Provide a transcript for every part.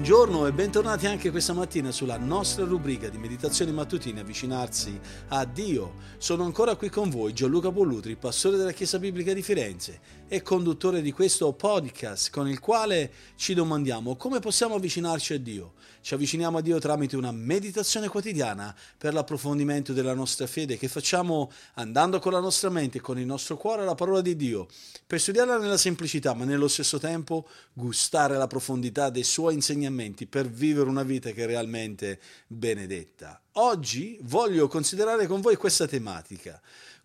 Buongiorno e bentornati anche questa mattina sulla nostra rubrica di meditazioni mattutine avvicinarsi a Dio. Sono ancora qui con voi Gianluca Pollutri, pastore della Chiesa Biblica di Firenze e conduttore di questo podcast con il quale ci domandiamo come possiamo avvicinarci a Dio. Ci avviciniamo a Dio tramite una meditazione quotidiana per l'approfondimento della nostra fede che facciamo andando con la nostra mente e con il nostro cuore alla parola di Dio, per studiarla nella semplicità ma nello stesso tempo gustare la profondità dei suoi insegnamenti per vivere una vita che è realmente benedetta. Oggi voglio considerare con voi questa tematica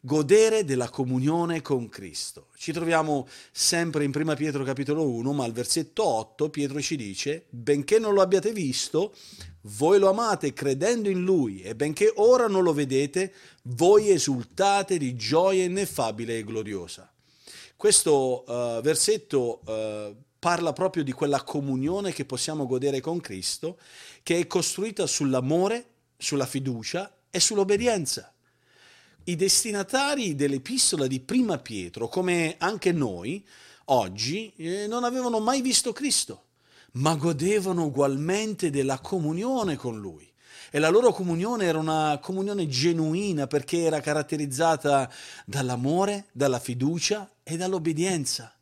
godere della comunione con Cristo. Ci troviamo sempre in 1 Pietro capitolo 1, ma al versetto 8 Pietro ci dice, benché non lo abbiate visto, voi lo amate credendo in Lui e benché ora non lo vedete, voi esultate di gioia ineffabile e gloriosa. Questo uh, versetto uh, parla proprio di quella comunione che possiamo godere con Cristo, che è costruita sull'amore, sulla fiducia e sull'obbedienza. I destinatari dell'epistola di Prima Pietro, come anche noi, oggi eh, non avevano mai visto Cristo, ma godevano ugualmente della comunione con Lui. E la loro comunione era una comunione genuina perché era caratterizzata dall'amore, dalla fiducia e dall'obbedienza.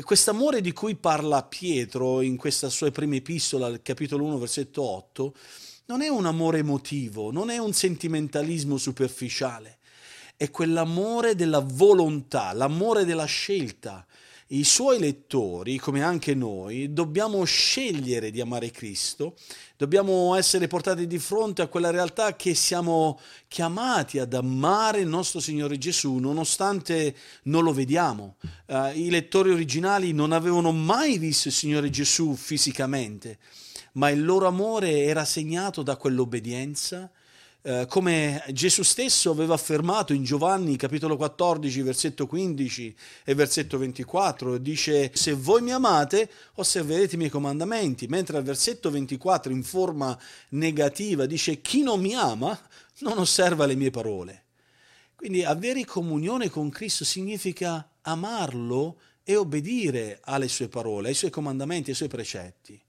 Quest'amore di cui parla Pietro in questa sua prima epistola, capitolo 1, versetto 8, non è un amore emotivo, non è un sentimentalismo superficiale, è quell'amore della volontà, l'amore della scelta. I suoi lettori, come anche noi, dobbiamo scegliere di amare Cristo, dobbiamo essere portati di fronte a quella realtà che siamo chiamati ad amare il nostro Signore Gesù, nonostante non lo vediamo. Uh, I lettori originali non avevano mai visto il Signore Gesù fisicamente, ma il loro amore era segnato da quell'obbedienza, eh, come Gesù stesso aveva affermato in Giovanni capitolo 14 versetto 15 e versetto 24, dice se voi mi amate osserverete i miei comandamenti, mentre al versetto 24 in forma negativa dice chi non mi ama non osserva le mie parole. Quindi avere comunione con Cristo significa amarlo e obbedire alle sue parole, ai suoi comandamenti, ai suoi precetti.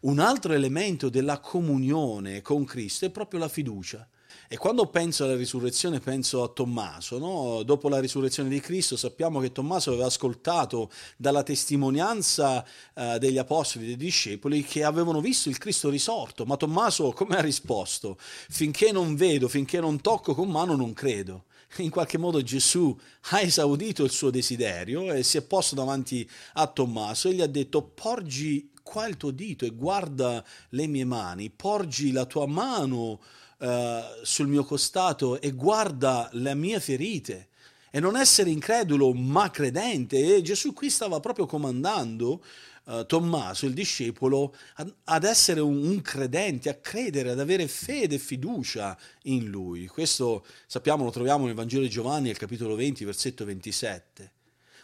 Un altro elemento della comunione con Cristo è proprio la fiducia. E quando penso alla risurrezione penso a Tommaso, no? dopo la risurrezione di Cristo sappiamo che Tommaso aveva ascoltato dalla testimonianza eh, degli apostoli, dei discepoli che avevano visto il Cristo risorto, ma Tommaso come ha risposto? Finché non vedo, finché non tocco con mano non credo. In qualche modo Gesù ha esaudito il suo desiderio e si è posto davanti a Tommaso e gli ha detto porgi qua il tuo dito e guarda le mie mani, porgi la tua mano uh, sul mio costato e guarda le mie ferite e non essere incredulo ma credente. E Gesù qui stava proprio comandando uh, Tommaso, il discepolo, ad, ad essere un, un, credente, a credere, ad avere fede e fiducia in lui. Questo sappiamo, lo troviamo nel Vangelo di Giovanni, al capitolo 20, versetto 27.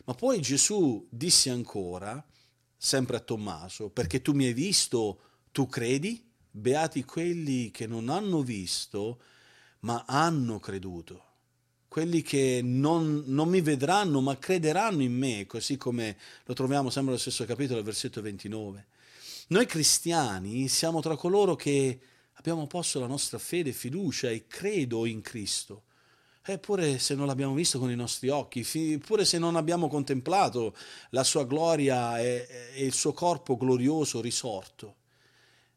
Ma poi Gesù disse ancora, sempre a Tommaso, perché tu mi hai visto, tu credi? Beati quelli che non hanno visto, ma hanno creduto. Quelli che non, non, mi vedranno, ma crederanno in me, così come lo troviamo sempre nello stesso capitolo, versetto 29. Noi cristiani siamo tra coloro che abbiamo posto la nostra fede fiducia e credo in Cristo. Eppure se non l'abbiamo visto con i nostri occhi, pure se non abbiamo contemplato la sua gloria e, e il suo corpo glorioso risorto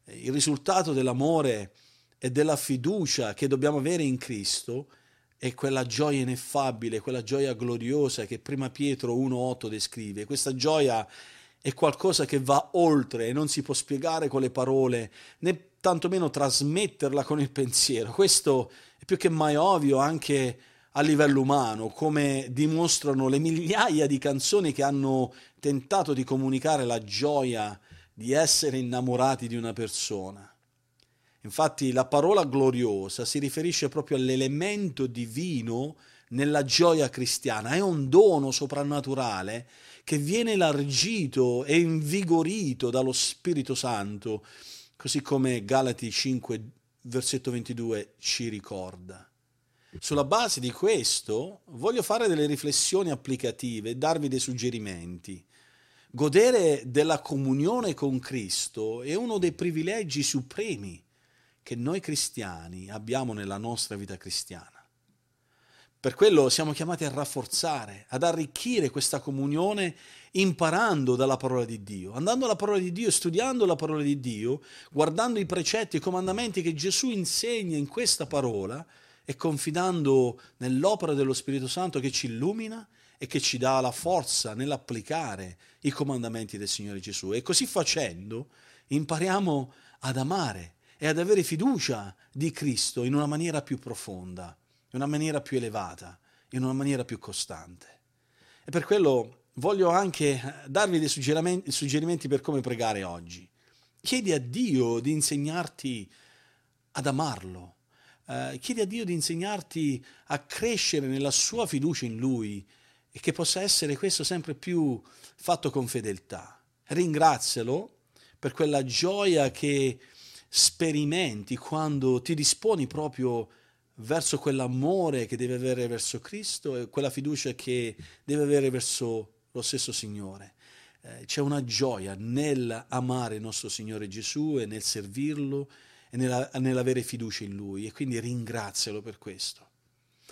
il risultato dell'amore e della fiducia che dobbiamo avere in Cristo è quella gioia ineffabile, quella gioia gloriosa che prima Pietro 1.8 descrive. Questa gioia è qualcosa che va oltre e non si può spiegare con le parole, né tantomeno trasmetterla con il pensiero. Questo è più che mai ovvio anche a livello umano, come dimostrano le migliaia di canzoni che hanno tentato di comunicare la gioia di essere innamorati di una persona. Infatti la parola gloriosa si riferisce proprio all'elemento divino nella gioia cristiana, è un dono soprannaturale che viene elargito e invigorito dallo Spirito Santo, così come Galati 5, versetto 22 ci ricorda. Sulla base di questo voglio fare delle riflessioni applicative e darvi dei suggerimenti. Godere della comunione con Cristo è uno dei privilegi supremi che noi cristiani abbiamo nella nostra vita cristiana. Per quello siamo chiamati a rafforzare, ad arricchire questa comunione imparando dalla parola di Dio, andando alla parola di Dio, studiando la parola di Dio, guardando i precetti e i comandamenti che Gesù insegna in questa parola e confidando nell'opera dello Spirito Santo che ci illumina e che ci dà la forza nell'applicare i comandamenti del Signore Gesù. E così facendo impariamo ad amare e ad avere fiducia di Cristo in una maniera più profonda in una maniera più elevata, in una maniera più costante. E per quello voglio anche darvi dei suggerimenti, suggerimenti per come pregare oggi. Chiedi a Dio di insegnarti ad amarlo, eh, chiedi a Dio di insegnarti a crescere nella sua fiducia in Lui e che possa essere questo sempre più fatto con fedeltà. Ringrazialo per quella gioia che sperimenti quando ti disponi proprio verso quell'amore che deve avere verso Cristo e quella fiducia che deve avere verso lo stesso Signore. Eh, c'è una gioia nell'amare il nostro Signore Gesù e nel servirlo e nella, nell'avere fiducia in Lui e quindi ringrazialo per questo.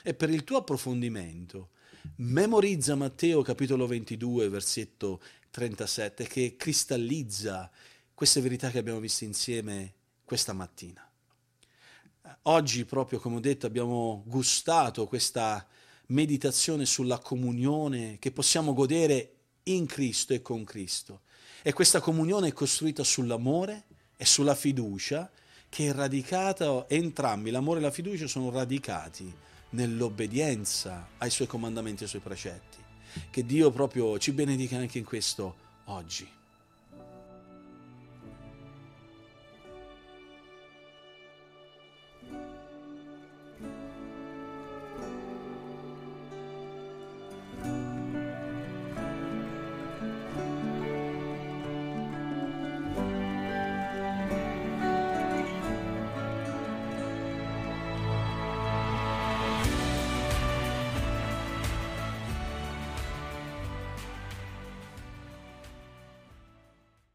E per il tuo approfondimento, memorizza Matteo capitolo 22, versetto 37, che cristallizza queste verità che abbiamo visto insieme questa mattina. Oggi proprio, come ho detto, abbiamo gustato questa meditazione sulla comunione che possiamo godere in Cristo e con Cristo. E questa comunione è costruita sull'amore e sulla fiducia che è radicata, entrambi, l'amore e la fiducia sono radicati nell'obbedienza ai suoi comandamenti e ai suoi precetti. Che Dio proprio ci benedica anche in questo oggi.